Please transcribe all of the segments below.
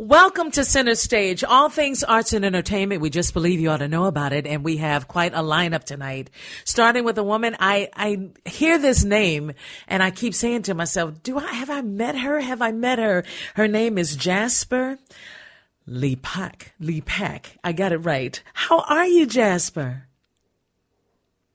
Welcome to Center Stage, all things arts and entertainment. We just believe you ought to know about it, and we have quite a lineup tonight. Starting with a woman, I I hear this name, and I keep saying to myself, "Do I have I met her? Have I met her?" Her name is Jaspar Lepak. Lepak. I got it right. How are you, Jaspar?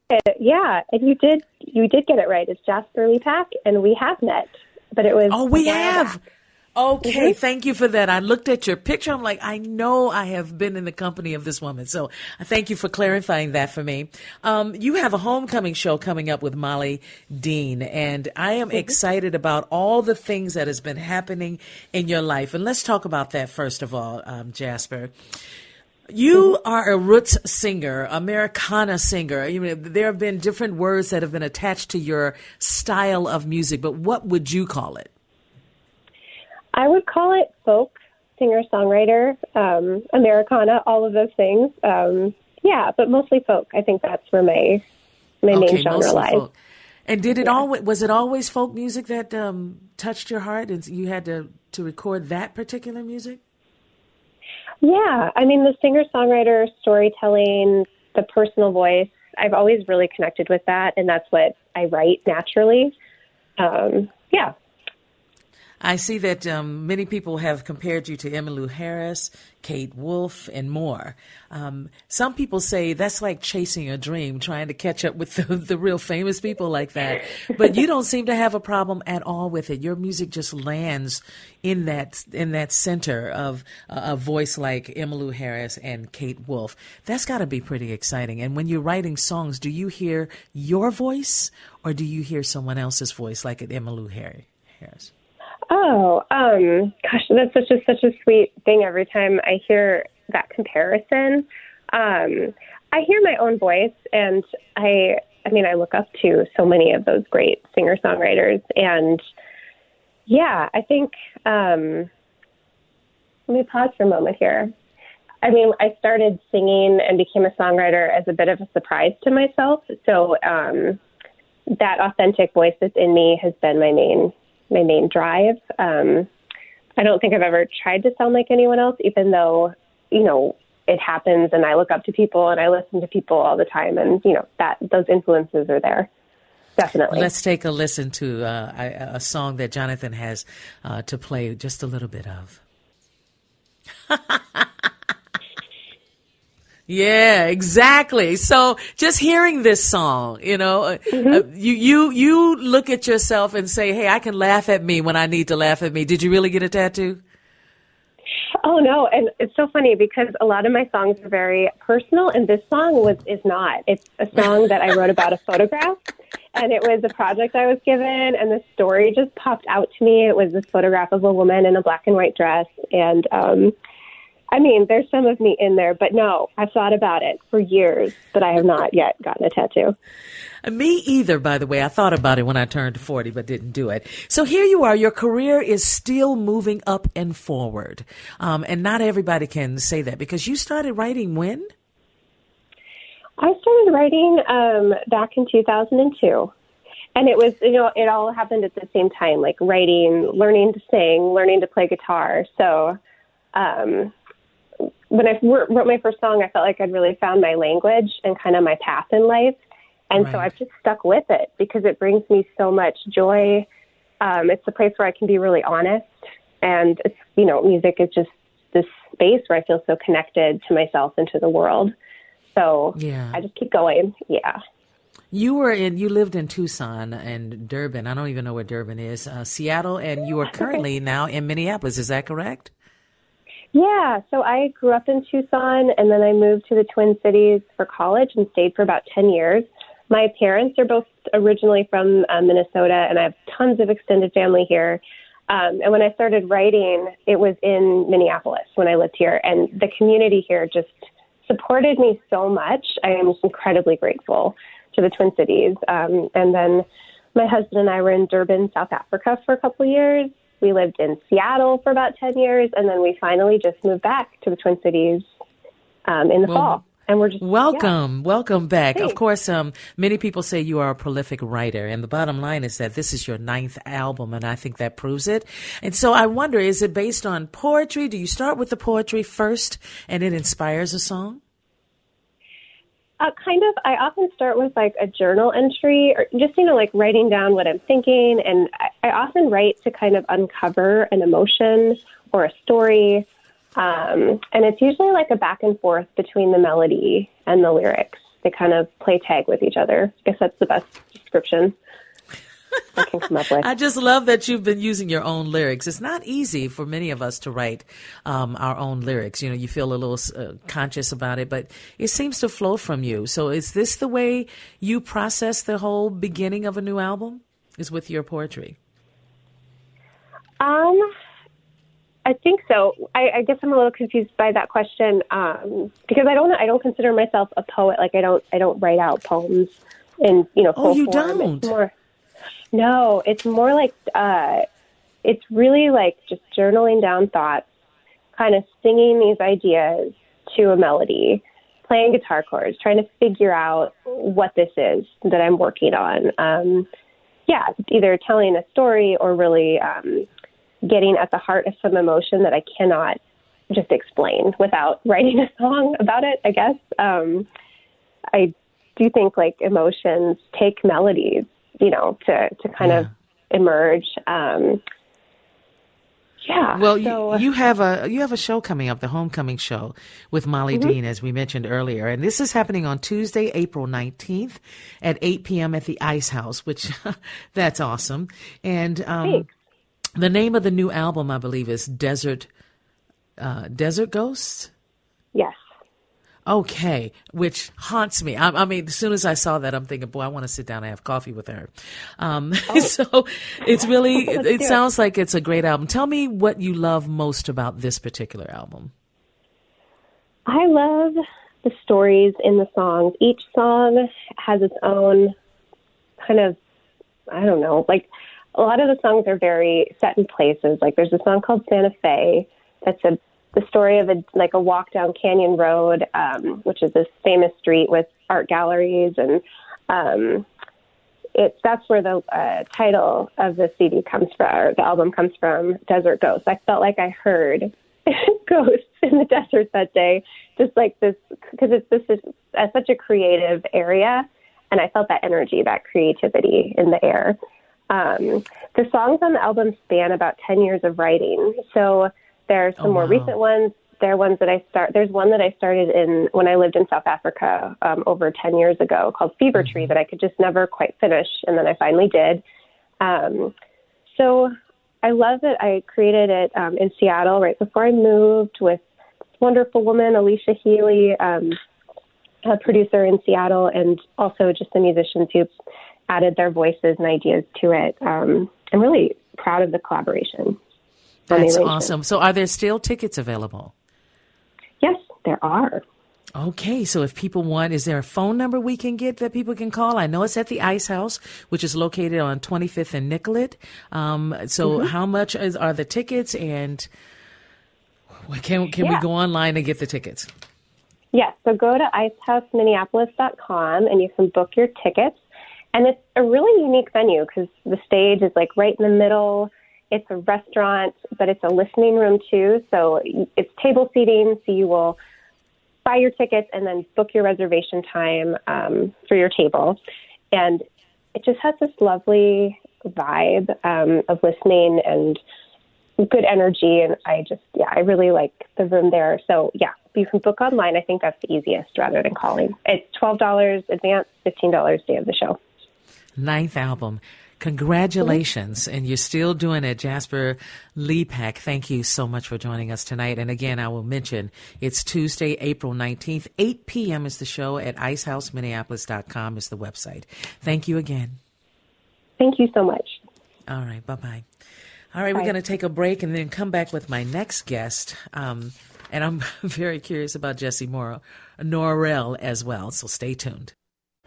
Uh, yeah, and you did you did get it right. It's Jaspar Lee Lepak, and we have met, but it was Oh, we have. back. Okay, thank you for that. I looked at your picture. I'm like, I know I have been in the company of this woman. So I thank you for clarifying that for me. Um, you have a homecoming show coming up with Molly Dean, and I am excited about all the things that has been happening in your life. And let's talk about that first of all, um, Jaspar. You are a roots singer, Americana singer. You know, there have been different words that have been attached to your style of music, but what would you call it? I would call it folk, singer songwriter, um, Americana, all of those things. Um, yeah, but mostly folk. I think that's where my my main genre lies. folk. And did it always was it always folk music that um, touched your heart, and you had to to record that particular music? Yeah, I mean the singer songwriter storytelling, the personal voice. I've always really connected with that, and that's what I write naturally. Um, yeah. I see that um, many people have compared you to Emmylou Harris, Kate Wolf, and more. Um, some people say that's like chasing a dream, trying to catch up with the, the real famous people like that. But you don't seem to have a problem at all with it. Your music just lands in that in that center of uh, a voice like Emmylou Harris and Kate Wolf. That's got to be pretty exciting. And when you're writing songs, do you hear your voice or do you hear someone else's voice, like at Emmylou Harris? Oh, um, gosh, that's such a such a sweet thing. Every time I hear that comparison, um, I hear my own voice, and I, I mean, I look up to so many of those great singer songwriters, and yeah, I think. Um, let me pause for a moment here. I mean, I started singing and became a songwriter as a bit of a surprise to myself. So um, that authentic voice that's in me has been my main my main drive. Um, I don't think I've ever tried to sound like anyone else, even though you know it happens, and I look up to people and I listen to people all the time, and you know that those influences are there. Definitely. Let's take a listen to uh, a, a song that Jonathan has uh, to play just a little bit of. Yeah, exactly. So just hearing this song, you know, uh, uh, you, you, you look at yourself and say, Hey, I can laugh at me when I need to laugh at me. Did you really get a tattoo? Oh no, and it's so funny because a lot of my songs are very personal, and this song was is not. It's a song that I wrote about a photograph, and it was a project I was given, and the story just popped out to me. It was this photograph of a woman in a black and white dress, and um, I mean, there's some of me in there, but no, I've thought about it for years, but I have not yet gotten a tattoo. Me either, by the way. I thought about it when I turned 40, but didn't do it. So here you are. Your career is still moving up and forward. Um, and not everybody can say that because you started writing when? I started writing um, back in 2002. And it was, you know, it all happened at the same time, like writing, learning to sing, learning to play guitar. So, um, when I wrote my first song, I felt like I'd really found my language and kind of my path in life. And so I've just stuck with it because it brings me so much joy. Um, it's a place where I can be really honest and it's you know, music is just this space where I feel so connected to myself and to the world. So Yeah. I just keep going. Yeah. You were in, you lived in Tucson and Durban. I don't even know where Durban is, uh, Seattle, and you are currently now in Minneapolis. Is that correct? Yeah, so I grew up in Tucson and then I moved to the Twin Cities for college and stayed for about 10 years. My parents are both originally from uh, Minnesota and I have tons of extended family here. Um, and when I started writing, it was in Minneapolis when I lived here, and the community here just supported me so much. I am just incredibly grateful to the Twin Cities. Um, and then my husband and I were in Durban, South Africa for a couple of years. We lived in Seattle for about 10 years, and then we finally just moved back to the Twin Cities um, in the Well, fall. And we're just Welcome, welcome back. Of course, um, many people say you are a prolific writer, and the bottom line is that this is your ninth album, and I think that proves it. And so I wonder, is it based on poetry? Do you start with the poetry first, and it inspires a song? Uh, kind of. I often start with like a journal entry or just, you know, like writing down what I'm thinking. And I, often write to kind of uncover an emotion or a story. Um, and it's usually like a back and forth between the melody and the lyrics. They kind of play tag with each other. I guess that's the best description I can come up with. I just love that you've been using your own lyrics. It's not easy for many of us to write um, our own lyrics. You know, you feel a little uh, conscious about it, but it seems to flow from you. So, is this the way you process the whole beginning of a new album? Is with your poetry? Um, I think so. I, I guess I'm a little confused by that question um, because I don't. I don't consider myself a poet. Like I don't. I don't write out poems in you know. Oh, you form. don't? It's more, no, it's more like uh, it's really like just journaling down thoughts, kind of singing these ideas to a melody, playing guitar chords, trying to figure out what this is that I'm working on. Um, yeah, either telling a story or really um, getting at the heart of some emotion that I cannot just explain without writing a song about it, I guess. Um, I do think like emotions take melodies, you know, to, to kind of emerge. Um, yeah. Well, so, you, you have a you have a show coming up, the Homecoming Show with Molly Mm-hmm. Dean, as we mentioned earlier, and this is happening on Tuesday, April nineteenth, at eight p.m. at the Ice House, which that's awesome. And um. The name of the new album, I believe, is Desert uh, Desert Ghosts. yes. Okay, which haunts me. I, I mean, as soon as I saw that, I'm thinking, boy, I want to sit down and have coffee with her. Um, so it's really, it, Let's it do it. sounds like it's a great album. Tell me what you love most about this particular album. I love the stories in the songs. Each song has its own kind of, I don't know, like a lot of the songs are very set in places. Like there's a song called Santa Fe that's a the story of a like a walk down Canyon Road, um, which is this famous street with art galleries, and um, it's that's where the uh, title of the CD comes from, or the album comes from, Desert Ghosts. I felt like I heard ghosts in the desert that day, just like this, because it's this is uh, such a creative area, and I felt that energy, that creativity in the air. Um, the songs on the album span about 10 years of writing. So there are some Oh, more wow. recent ones. There are ones that I start. There's one that I started in when I lived in South Africa um, over 10 years ago called Fever Tree that I could just never quite finish, and then I finally did. Um, so I love that I created it um, in Seattle right before I moved with this wonderful woman, Alicia Healy, um, a producer in Seattle, and also just the musicians who added their voices and ideas to it. Um, I'm really proud of the collaboration. That's awesome. So, are there still tickets available? Yes, there are. Okay, so if people want, is there a phone number we can get that people can call? I know it's at the Ice House, which is located on 25th and Nicollet. Um, so, Mm-hmm. how much is, are the tickets, and can can we go online and get the tickets? Yes, so go to icehouseminneapolis.com and you can book your tickets. And it's a really unique venue because the stage is like right in the middle. It's a restaurant, but it's a listening room too. So it's table seating. So you will buy your tickets and then book your reservation time um, for your table. And it just has this lovely vibe um, of listening and good energy, and I just yeah, I really like the room there. So yeah, you can book online. I think that's the easiest rather than calling. It's twelve dollars advance, fifteen dollars day of the show. Ninth album. Congratulations. And you're still doing it. Jaspar Lepak, thank you so much for joining us tonight. And again, I will mention it's Tuesday, April 19th, 8 p.m. is the show at icehouseminneapolis.com is the website. Thank you again. Thank you so much. All right. Bye bye. All right. Bye. We're going to take a break and then come back with my next guest. Um, and I'm very curious about Jesse Morrow, Norell as well. So stay tuned.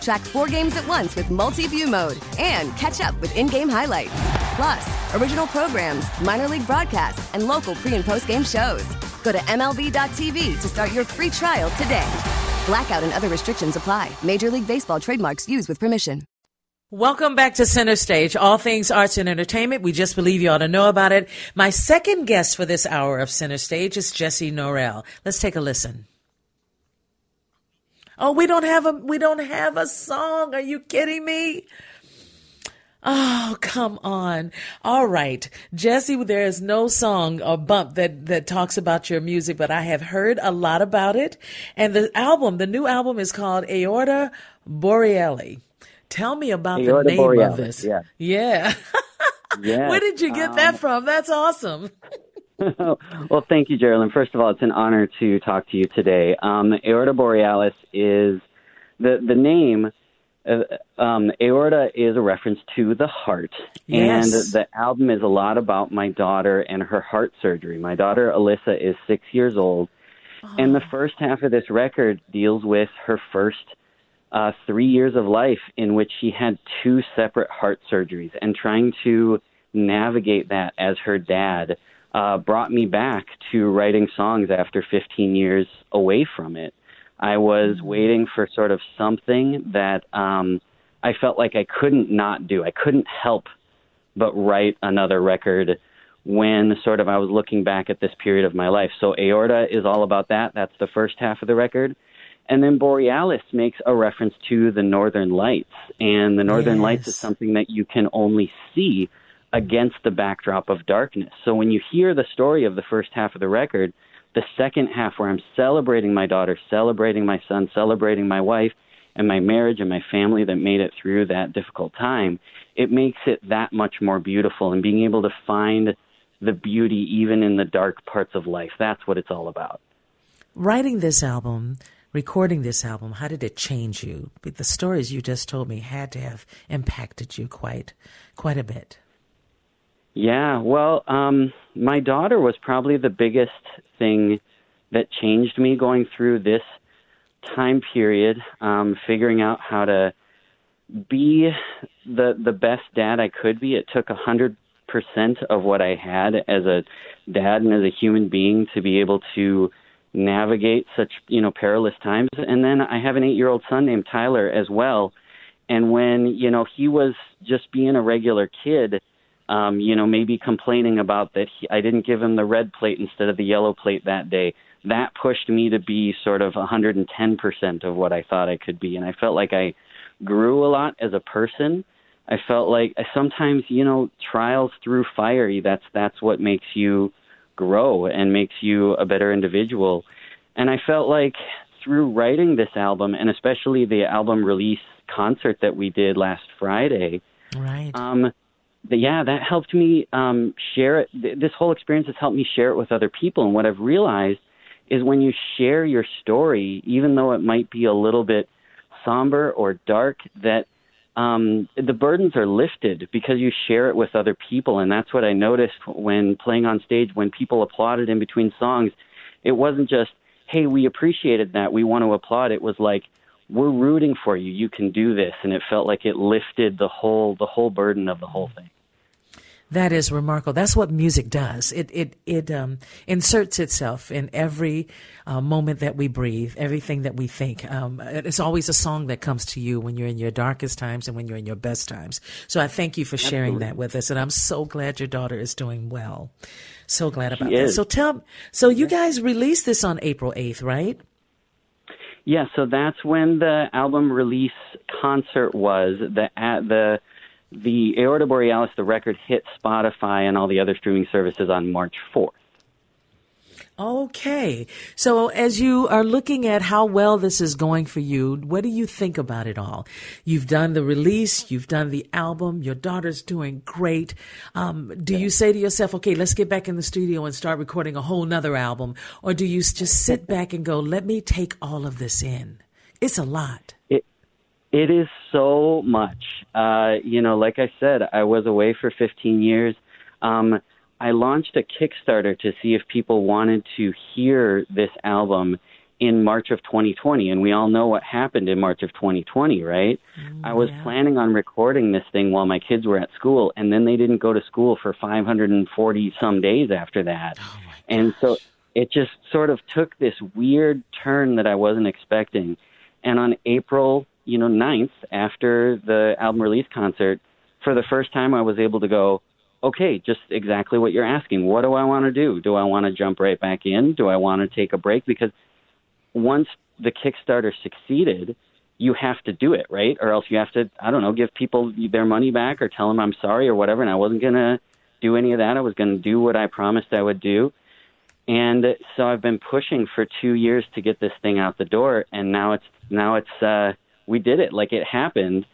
Track four games at once with multi-view mode and catch up with in-game highlights. Plus, original programs, minor league broadcasts, and local pre- and post-game shows. Go to MLB.tv to start your free trial today. Blackout and other restrictions apply. Major League Baseball trademarks used with permission. Welcome back to Center Stage, all things arts and entertainment. We just believe you ought to know about it. My second guest for this hour of Center Stage is Jesse Norell. Let's take a listen. Oh, we don't have a we don't have a song. Are you kidding me? Oh, come on. All right. Jesse, there is no song or bump that, that talks about your music, but I have heard a lot about it. And the album, the new album is called Aorta Borealis. Tell me about Aorta the name of this. Yeah. Yeah. yeah. Where did you get um, that from? That's awesome. well, thank you, Geraldine. First of all, it's an honor to talk to you today. Um, aorta borealis is the the name. Uh, um, aorta is a reference to the heart, yes. and the album is a lot about my daughter and her heart surgery. My daughter Alyssa is six years old, oh. and the first half of this record deals with her first uh, three years of life, in which she had two separate heart surgeries, and trying to navigate that as her dad uh, brought me back to writing songs after 15 years away from it. I was mm-hmm. waiting for sort of something that um, I felt like I couldn't not do. I couldn't help but write another record when sort of I was looking back at this period of my life. So Aorta is all about that. That's the first half of the record. And then Borealis makes a reference to the Northern Lights. And the Northern yes. Lights is something that you can only see against the backdrop of darkness. So when you hear the story of the first half of the record, the second half where I'm celebrating my daughter, celebrating my son, celebrating my wife and my marriage and my family that made it through that difficult time, it makes it that much more beautiful and being able to find the beauty even in the dark parts of life. That's what it's all about. Writing this album, recording this album, how did it change you? The stories you just told me had to have impacted you quite quite a bit. Yeah, well, um, my daughter was probably the biggest thing that changed me going through this time period, um, figuring out how to be the the best dad I could be. It took a hundred percent of what I had as a dad and as a human being to be able to navigate such you know perilous times. And then I have an eight year old son named Tyler as well. And when you know he was just being a regular kid um, you know, maybe complaining about that he, I didn't give him the red plate instead of the yellow plate that day. That pushed me to be sort of 110% of what I thought I could be. And I felt like I grew a lot as a person. I felt like sometimes, you know, trials through fire, that's, that's what makes you grow and makes you a better individual. And I felt like through writing this album, and especially the album release concert that we did last Friday, right? Um, yeah, that helped me um, share it. This whole experience has helped me share it with other people. And what I've realized is when you share your story, even though it might be a little bit somber or dark, that um, the burdens are lifted because you share it with other people. And that's what I noticed when playing on stage, when people applauded in between songs. It wasn't just, hey, we appreciated that, we want to applaud. It was like, we're rooting for you. You can do this. And it felt like it lifted the whole the whole burden of the whole thing. That is remarkable. That's what music does. It it it um, inserts itself in every uh, moment that we breathe, everything that we think. Um, it's always a song that comes to you when you're in your darkest times and when you're in your best times. So I thank you for sharing Absolutely. that with us, and I'm so glad your daughter is doing well. So glad about she that. Is. So tell, so you guys released this on April 8th, right? Yeah, so that's when the album release concert was. The at the the Aorta Borealis, the record hit Spotify and all the other streaming services on March 4th. Okay. So as you are looking at how well this is going for you, what do you think about it all? You've done the release, you've done the album, your daughter's doing great. Um, do you say to yourself, okay, let's get back in the studio and start recording a whole nother album? Or do you just sit back and go, let me take all of this in? It's a lot. It, it is so much. Uh, you know, like I said, I was away for 15 years. Um, I launched a Kickstarter to see if people wanted to hear this album in March of 2020, and we all know what happened in March of 2020, right? Mm, I was yeah. planning on recording this thing while my kids were at school, and then they didn't go to school for 540 some days after that. Oh and so it just sort of took this weird turn that I wasn't expecting. And on April, you know, 9th, after the album release concert, for the first time I was able to go, okay, just exactly what you're asking. What do I want to do? Do I want to jump right back in? Do I want to take a break? Because once the Kickstarter succeeded, you have to do it, right? Or else you have to, I don't know, give people their money back or tell them I'm sorry or whatever. And I wasn't going to do any of that. I was going to do what I promised I would do. And so I've been pushing for two years to get this thing out the door. And now it's, now it's, uh, we did it. Like it happened.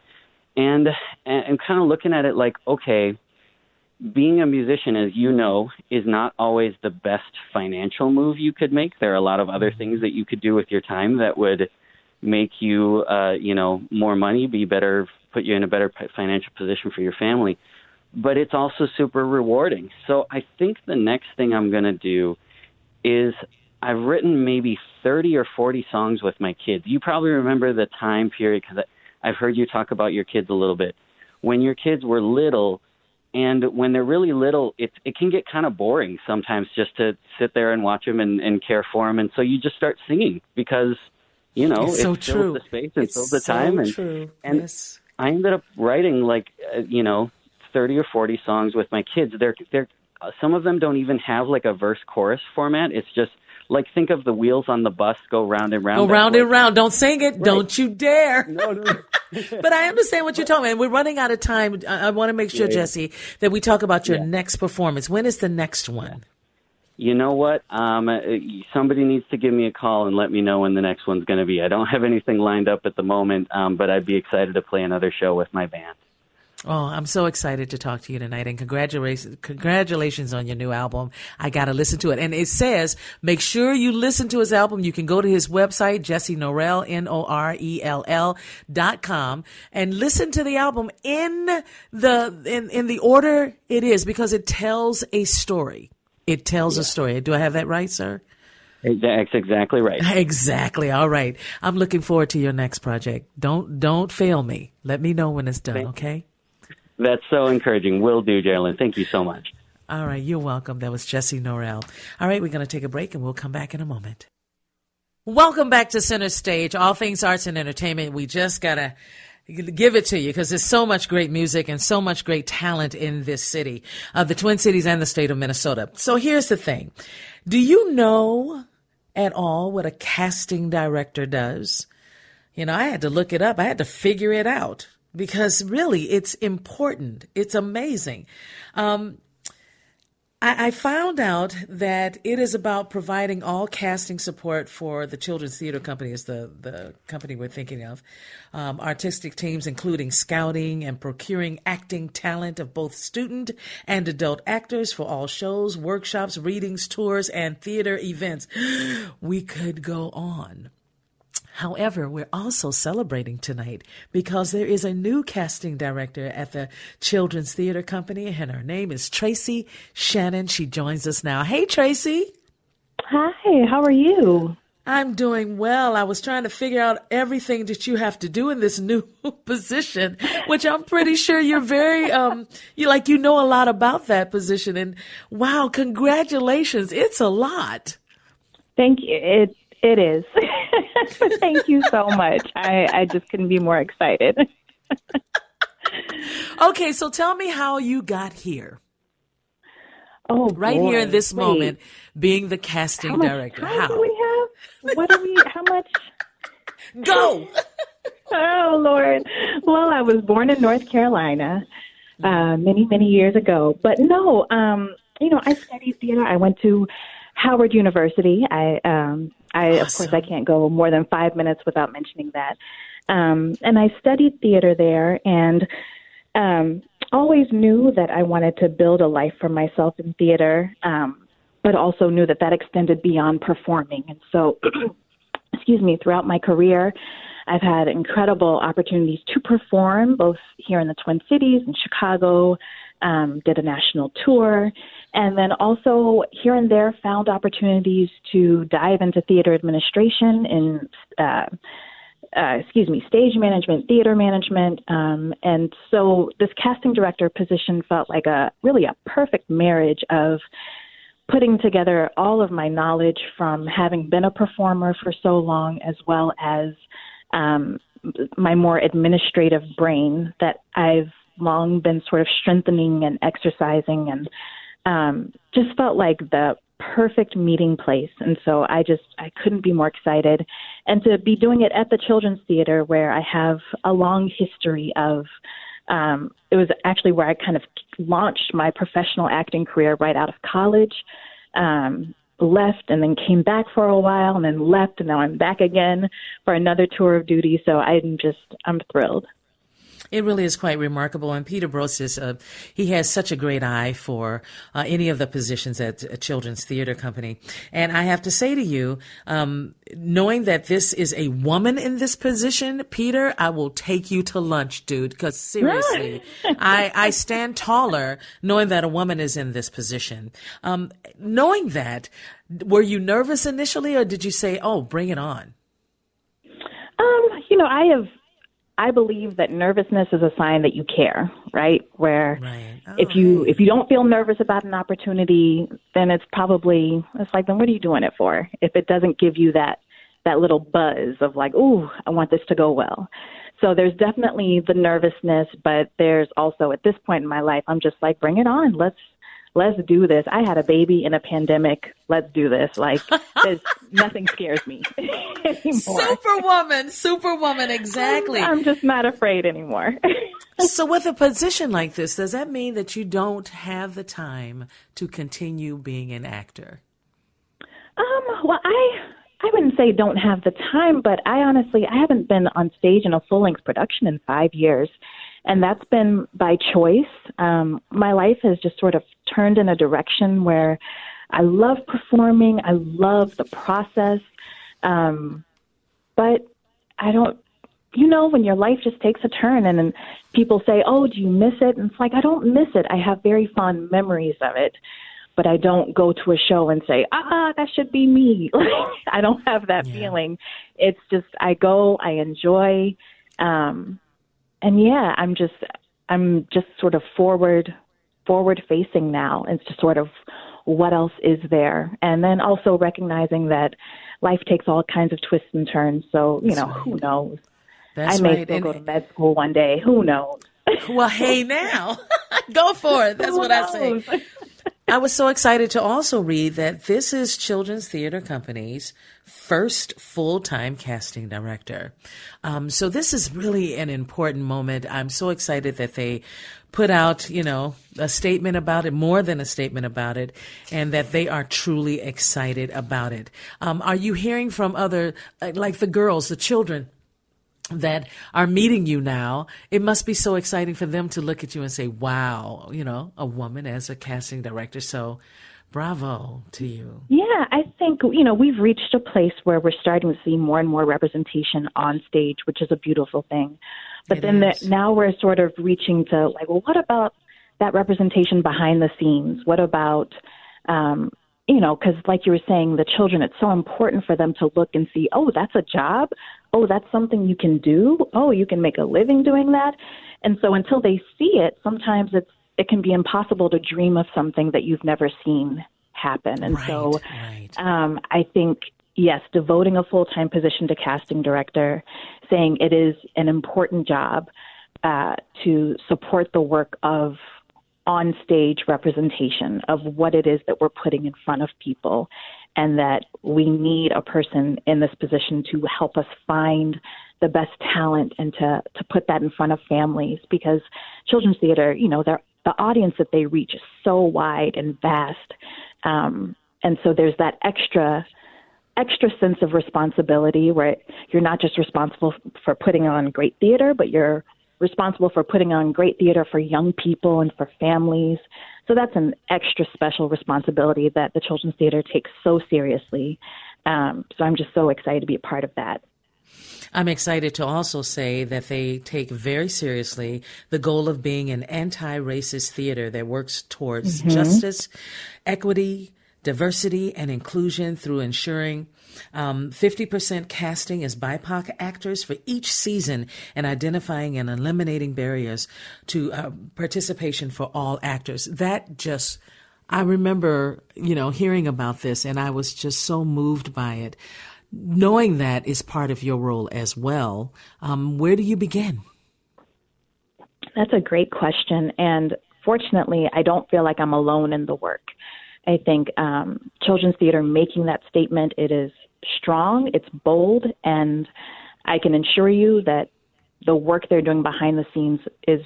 And, and I'm kind of looking at it like, okay, being a musician, as you know, is not always the best financial move you could make. There are a lot of other things that you could do with your time that would make you, uh, you know, more money, be better, put you in a better financial position for your family. But it's also super rewarding. So I think the next thing I'm going to do is I've written maybe 30 or 40 songs with my kids. You probably remember the time period because I've heard you talk about your kids a little bit. When your kids were little, and when they're really little, it it can get kind of boring sometimes just to sit there and watch them and, and care for them. And so you just start singing because you know it's so it true. fills the space, it it's fills the so time, and true. and yes. I ended up writing like uh, you know thirty or forty songs with my kids. They're they're uh, some of them don't even have like a verse chorus format. It's just like think of the wheels on the bus go round and round. Go round and round. Don't sing it. Right. Don't you dare. No, no. but I understand what you're talking about. And we're running out of time. I, I want to make sure, Yeah. Jesse, that we talk about your Yeah. next performance. When is the next one? You know what? Um, uh, somebody needs to give me a call and let me know when the next one's going to be. I don't have anything lined up at the moment, um, but I'd be excited to play another show with my band. Oh, I'm so excited to talk to you tonight and congratulations, congratulations on your new album. I got to listen to it. And it says, make sure you listen to his album. You can go to his website, Jesse Norell, N-O-R-E-L-L dot com and listen to the album in the, in, in the order it is because it tells a story. It tells a story. Do I have that right, sir? That's exactly right. Exactly. All right. I'm looking forward to your next project. Don't, don't fail me. Let me know when it's done. Thank- Okay. That's so encouraging. Will do, Geraldine. Thank you so much. All right, you're welcome. That was Jesse Norell. All right, we're going to take a break and we'll come back in a moment. Welcome back to Center Stage, all things arts and entertainment. We just got to give it to you because there's so much great music and so much great talent in this city, uh, the Twin Cities and the state of Minnesota. So here's the thing. Do you know at all what a casting director does? You know, I had to look it up. I had to figure it out because really it's important. It's amazing. Um, I, I found out that it is about providing all casting support for the Children's Theater Company, is the, the company we're thinking of. Um, artistic teams, including scouting and procuring acting talent of both student and adult actors for all shows, workshops, readings, tours, and theater events. We could go on. However, we're also celebrating tonight because there is a new casting director at the Children's Theater Company, and her name is Tracy Shannon. She joins us now. Hey, Tracy. Hi, how are you? I'm doing well. I was trying to figure out everything that you have to do in this new position, which I'm pretty sure you're very, um, you like, you know a lot about that position. And wow, congratulations. It's a lot. Thank you. It it is. Thank you so much. I, I just couldn't be more excited. okay, so tell me how you got here. Oh, right boy. here in this Wait. moment, being the casting how much director. how? do we have? What do we? How much? Go. oh Lord. Well, I was born in North Carolina uh, many many years ago, but no. Um, you know, I studied theater. I went to Howard University. I um, I of course I can't go more than five minutes without mentioning that. Um, and I studied theater there, and um, always knew that I wanted to build a life for myself in theater, um, but also knew that that extended beyond performing. And so, excuse me, throughout my career, I've had incredible opportunities to perform, both here in the Twin Cities in Chicago, um, did a national tour, and then also here and there found opportunities to dive into theater administration in. Uh, uh, excuse me, stage management, theater management, um, and so this casting director position felt like a really a perfect marriage of putting together all of my knowledge from having been a performer for so long, as well as um, my more administrative brain that I've long been sort of strengthening and exercising, and um, just felt like the perfect meeting place. And so I just I couldn't be more excited, and to be doing it at the Children's Theater where I have a long history of. Um, it was actually where I kind of launched my professional acting career right out of college. Um, left and then came back for a while and then left and now I'm back again for another tour of duty. So I'm just I'm thrilled. It really is quite remarkable. And Peter Brosius, uh, he has such a great eye for uh, any of the positions at a children's theater company. And I have to say to you, um, knowing that this is a woman in this position, Peter, I will take you to lunch, dude. Because seriously, I, I stand taller knowing that a woman is in this position. Um, knowing that, were you nervous initially, or did you say, "Oh, bring it on"? Um, you know, I have I believe that nervousness is a sign that you care, right? Where right. oh, if you oh, if you don't feel nervous about an opportunity, then it's probably it's like then what are you doing it for? If it doesn't give you that that little buzz of like, "Ooh, I want this to go well." So there's definitely the nervousness, but there's also at this point in my life, I'm just like, "Bring it on. Let's let's do this. I had a baby in a pandemic. Let's do this. Like, there's, nothing scares me anymore. Superwoman, superwoman, exactly. I'm, I'm just not afraid anymore. so, with a position like this, does that mean that you don't have the time to continue being an actor? Um, well, I I wouldn't say don't have the time, but I honestly I haven't been on stage in a full length production in five years and that's been by choice. Um, my life has just sort of turned in a direction where I love performing, I love the process, um, but I don't. You know, when your life just takes a turn, and then people say, "Oh, do you miss it?" And it's like I don't miss it. I have very fond memories of it, but I don't go to a show and say, "Ah, that should be me." I don't have that Yeah. feeling. It's just I go, I enjoy. Um, and yeah, I'm just I'm just sort of forward forward facing now and to sort of what else is there, and then also recognizing that life takes all kinds of twists and turns. So you That's know, right. who knows? That's I may right. still And- go to med school one day. Who knows? well, hey, now go for it. That's Who what I say. I was so excited to also read that this is Children's Theater Company's first full time casting director. Um, so this is really an important moment. I'm so excited that they put out, you know, a statement about it, more than a statement about it, and that they are truly excited about it. Um, are you hearing from other, like the girls, the children? that are meeting you now, it must be so exciting for them to look at you and say, wow, you know, a woman as a casting director. So bravo to you. Yeah, I think, you know, we've reached a place where we're starting to see more and more representation on stage, which is a beautiful thing. But it then the, now we're sort of reaching to like, well, what about that representation behind the scenes? What about, um, you know, because like you were saying, the children, it's so important for them to look and see, oh, that's a job oh, that's something you can do. Oh, you can make a living doing that. And so until they see it, sometimes it's it can be impossible to dream of something that you've never seen happen. And right, so right. Um, I think yes, devoting a full time position to casting director, saying it is an important job uh, to support the work of on stage representation of what it is that we're putting in front of people and that we need a person in this position to help us find the best talent and to to put that in front of families because children's theater, you know, the audience that they reach is so wide and vast, um, and so there's that extra extra sense of responsibility where you're not just responsible for putting on great theater, but you're responsible for putting on great theater for young people and for families. So that's an extra special responsibility that the Children's Theater takes so seriously. Um, so I'm just so excited to be a part of that. I'm excited to also say that they take very seriously the goal of being an anti racist theater that works towards mm-hmm. justice, equity, diversity, and inclusion through ensuring um, 50% casting as BIPOC actors for each season and identifying and eliminating barriers to uh, participation for all actors. That just, I remember, you know, hearing about this and I was just so moved by it. Knowing that is part of your role as well, um, where do you begin? That's a great question. And fortunately, I don't feel like I'm alone in the work. I think um, children's theater making that statement, it is strong, it's bold, and I can assure you that the work they're doing behind the scenes is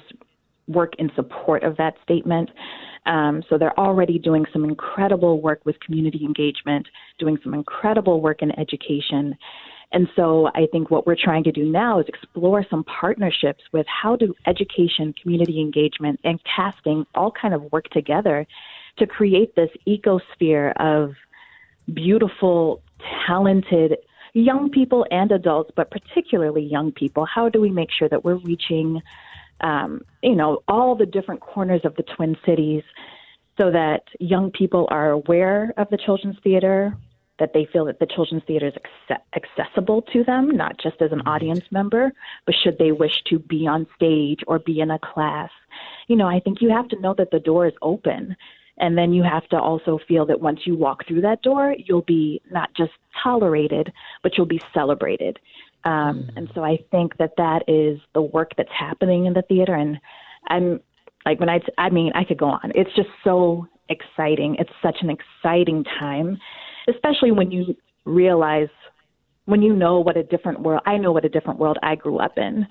work in support of that statement. Um, so they're already doing some incredible work with community engagement, doing some incredible work in education. And so I think what we're trying to do now is explore some partnerships with how do education, community engagement, and casting all kind of work together to create this ecosphere of beautiful, talented young people and adults, but particularly young people. How do we make sure that we're reaching, um, you know, all the different corners of the Twin Cities so that young people are aware of the Children's Theater, that they feel that the Children's Theater is accessible to them, not just as an audience member, but should they wish to be on stage or be in a class. You know, I think you have to know that the door is open and then you have to also feel that once you walk through that door, you'll be not just tolerated, but you'll be celebrated. Um, mm. And so I think that that is the work that's happening in the theater. And I'm like, when I, I mean, I could go on. It's just so exciting. It's such an exciting time, especially when you realize, when you know what a different world, I know what a different world I grew up in.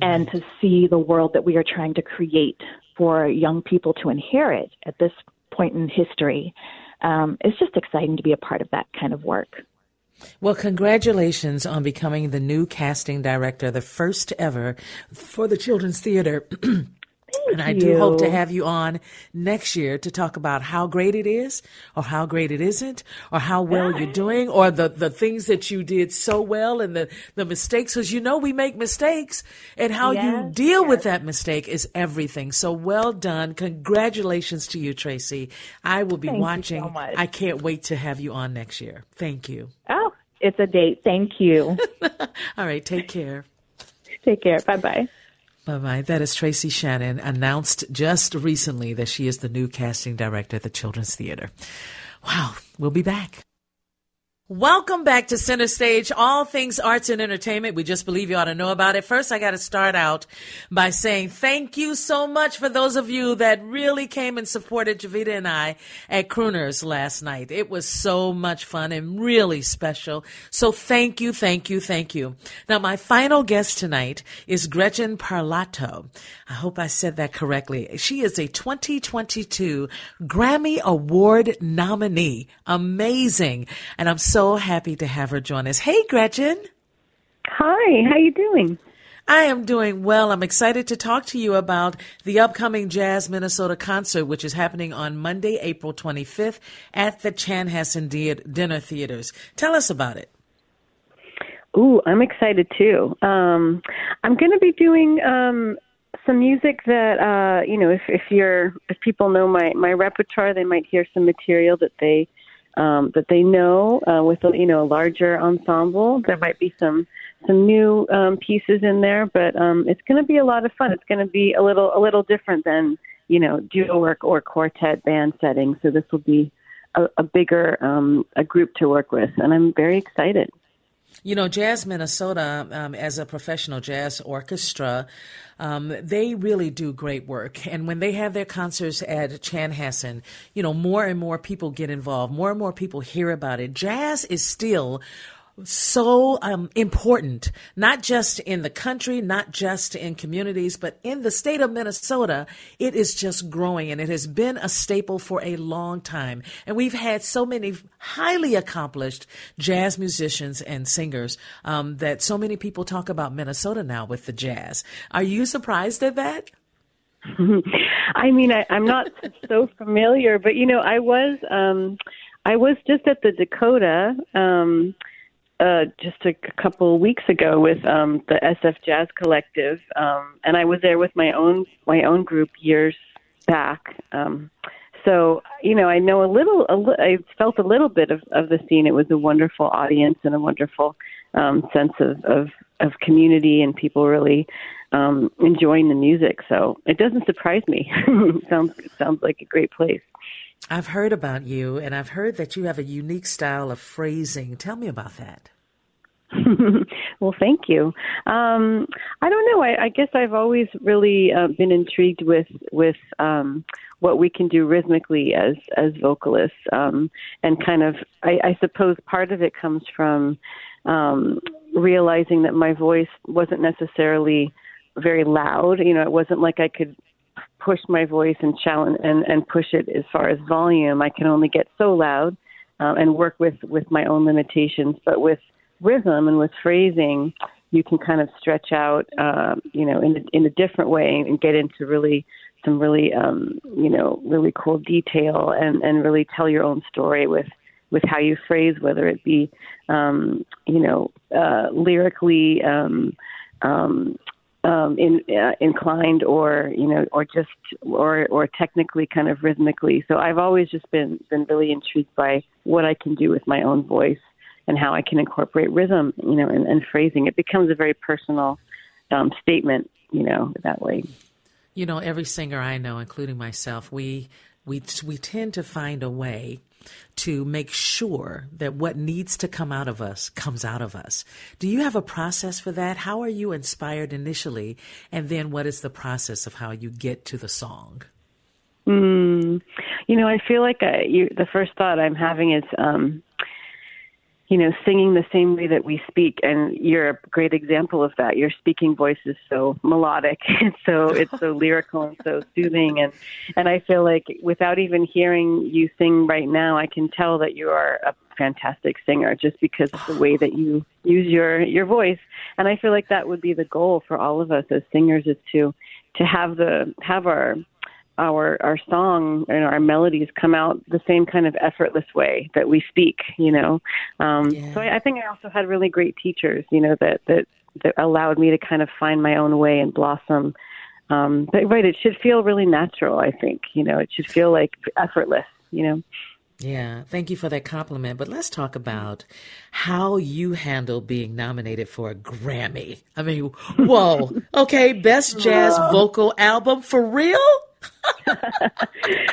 And to see the world that we are trying to create for young people to inherit at this point in history. Um, it's just exciting to be a part of that kind of work. Well, congratulations on becoming the new casting director, the first ever for the Children's Theater. and I do hope to have you on next year to talk about how great it is or how great it isn't or how well you're doing or the, the things that you did so well and the, the mistakes. Cause you know, we make mistakes and how yes, you deal yes. with that mistake is everything. So well done. Congratulations to you, Tracy. I will be Thank watching. So I can't wait to have you on next year. Thank you. Oh, it's a date. Thank you. All right. Take care. Take care. Bye bye. Bye bye. That is Tracy Shannon, announced just recently that she is the new casting director at the Children's Theater. Wow. We'll be back. Welcome back to Center Stage, all things arts and entertainment. We just believe you ought to know about it. First, I got to start out by saying thank you so much for those of you that really came and supported Javita and I at Crooners last night. It was so much fun and really special. So thank you, thank you, thank you. Now, my final guest tonight is Gretchen Parlato. I hope I said that correctly. She is a 2022 Grammy Award nominee. Amazing. And I'm so so happy to have her join us. Hey, Gretchen. Hi, how you doing? I am doing well. I'm excited to talk to you about the upcoming Jazz Minnesota concert, which is happening on Monday, April 25th at the Chanhassen Dinner Theaters. Tell us about it. Ooh, I'm excited too. Um, I'm going to be doing um, some music that uh, you know. If, if you're if people know my my repertoire, they might hear some material that they um, that they know uh, with a, you know a larger ensemble. There might be some some new um, pieces in there, but um, it's going to be a lot of fun. It's going to be a little a little different than you know duo work or quartet band setting. So this will be a, a bigger um, a group to work with, and I'm very excited. You know, Jazz Minnesota, um, as a professional jazz orchestra, um, they really do great work. And when they have their concerts at Chanhassen, you know, more and more people get involved, more and more people hear about it. Jazz is still so um, important, not just in the country, not just in communities, but in the state of Minnesota. It is just growing and it has been a staple for a long time. And we've had so many highly accomplished jazz musicians and singers um, that so many people talk about Minnesota now with the jazz. Are you surprised at that? I mean, I, I'm not so familiar, but you know, I was. Um, I was just at the Dakota um, uh, just a couple weeks ago with um, the SF Jazz Collective, um, and I was there with my own my own group years back. Um, so you know, I know a little. A li- I felt a little bit of, of the scene. It was a wonderful audience and a wonderful um, sense of, of of community and people really um, enjoying the music. So it doesn't surprise me. sounds sounds like a great place. I've heard about you, and I've heard that you have a unique style of phrasing. Tell me about that. well, thank you. Um, I don't know. I, I guess I've always really uh, been intrigued with with um, what we can do rhythmically as as vocalists, um, and kind of. I, I suppose part of it comes from um, realizing that my voice wasn't necessarily very loud. You know, it wasn't like I could push my voice and challenge and, and push it as far as volume. I can only get so loud um, and work with with my own limitations. But with rhythm and with phrasing, you can kind of stretch out, uh, you know, in a, in a different way and get into really some really, um, you know, really cool detail and and really tell your own story with with how you phrase, whether it be, um, you know, uh, lyrically. Um, um, um, in, uh, inclined or you know or just or or technically kind of rhythmically. So I've always just been been really intrigued by what I can do with my own voice and how I can incorporate rhythm you know and, and phrasing. It becomes a very personal um, statement you know that way. You know every singer I know including myself we we we tend to find a way to make sure that what needs to come out of us comes out of us. Do you have a process for that? How are you inspired initially? And then what is the process of how you get to the song? Mm, you know, I feel like I, you, the first thought I'm having is um, you know, singing the same way that we speak. And you're a great example of that. Your speaking voice is so melodic, and so it's so lyrical and so soothing. And and I feel like without even hearing you sing right now, I can tell that you are a fantastic singer just because of the way that you use your your voice. And I feel like that would be the goal for all of us as singers is to to have the have our our our song and our melodies come out the same kind of effortless way that we speak you know um yeah. so I, I think i also had really great teachers you know that that that allowed me to kind of find my own way and blossom um but right it should feel really natural i think you know it should feel like effortless you know yeah, thank you for that compliment. But let's talk about how you handle being nominated for a Grammy. I mean, whoa, okay, best jazz vocal album for real?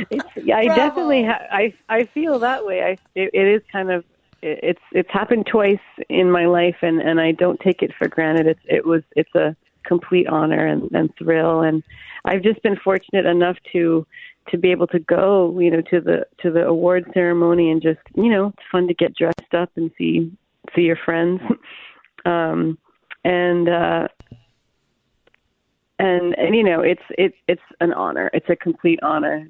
It's, I Bravo. definitely ha- I I feel that way. I it, it is kind of it, it's it's happened twice in my life, and and I don't take it for granted. It's it was it's a complete honor and, and thrill, and I've just been fortunate enough to to be able to go, you know, to the to the award ceremony and just, you know, it's fun to get dressed up and see see your friends. um and uh and and you know, it's it it's an honor. It's a complete honor.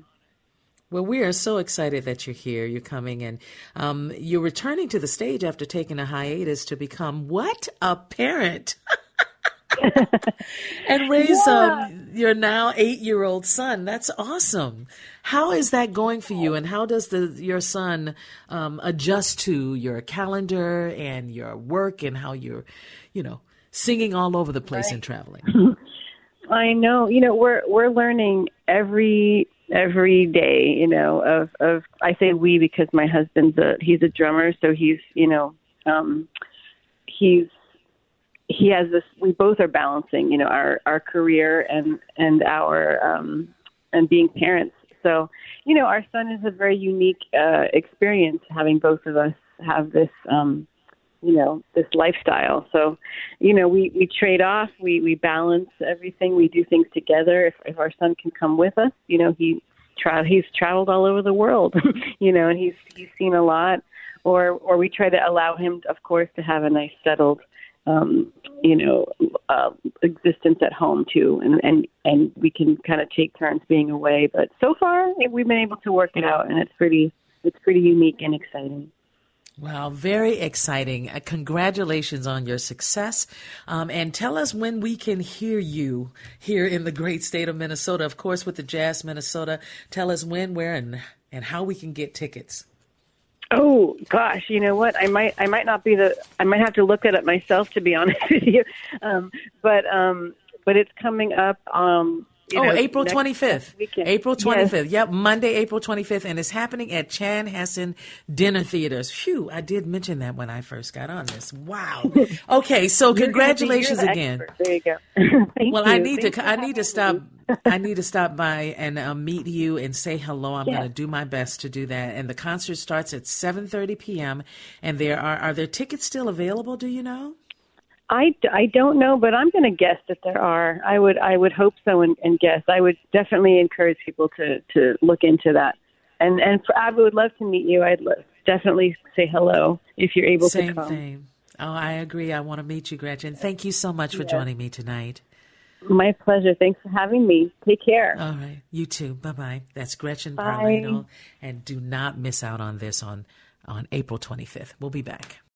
Well, we are so excited that you're here. You're coming and um, you're returning to the stage after taking a hiatus to become what? A parent. and raise yeah. um, your now eight year old son. That's awesome. How is that going for you? And how does the your son um, adjust to your calendar and your work and how you're, you know, singing all over the place right. and traveling? I know. You know, we're we're learning every every day. You know, of of I say we because my husband's a he's a drummer, so he's you know um, he's he has this we both are balancing you know our our career and and our um and being parents so you know our son is a very unique uh experience having both of us have this um you know this lifestyle. So you know we we trade off we we balance everything we do things together. If if our son can come with us you know he tra- he's traveled all over the world you know and he's he's seen a lot. Or or we try to allow him of course to have a nice settled um, you know, uh, existence at home too, and and and we can kind of take turns being away. But so far, we've been able to work it out, and it's pretty it's pretty unique and exciting. Wow, very exciting. Uh, congratulations on your success. Um, and tell us when we can hear you here in the great state of Minnesota. Of course, with the Jazz Minnesota. Tell us when, where, and, and how we can get tickets. Oh gosh, you know what? I might I might not be the I might have to look at it myself to be honest with you. Um, but um, but it's coming up um, you oh, know, April 25th. April 25th. Yes. Yep, Monday, April 25th. And it's happening at Chanhassen Dinner Theaters. Phew, I did mention that when I first got on this. Wow. Okay, so congratulations again. Expert. There you go. well, you. I need Thank to I need to stop I need to stop by and uh, meet you and say hello. I'm yes. going to do my best to do that. And the concert starts at 7:30 p.m. and there are are there tickets still available, do you know? I, I don't know, but I'm going to guess that there are. I would I would hope so and, and guess. I would definitely encourage people to to look into that. And and for, I would love to meet you. I'd love, definitely say hello if you're able Same to come. Same thing. Oh, I agree. I want to meet you, Gretchen. Thank you so much for yes. joining me tonight. My pleasure. Thanks for having me. Take care. All right. You too. Bye bye. That's Gretchen Bye. And do not miss out on this on on April 25th. We'll be back.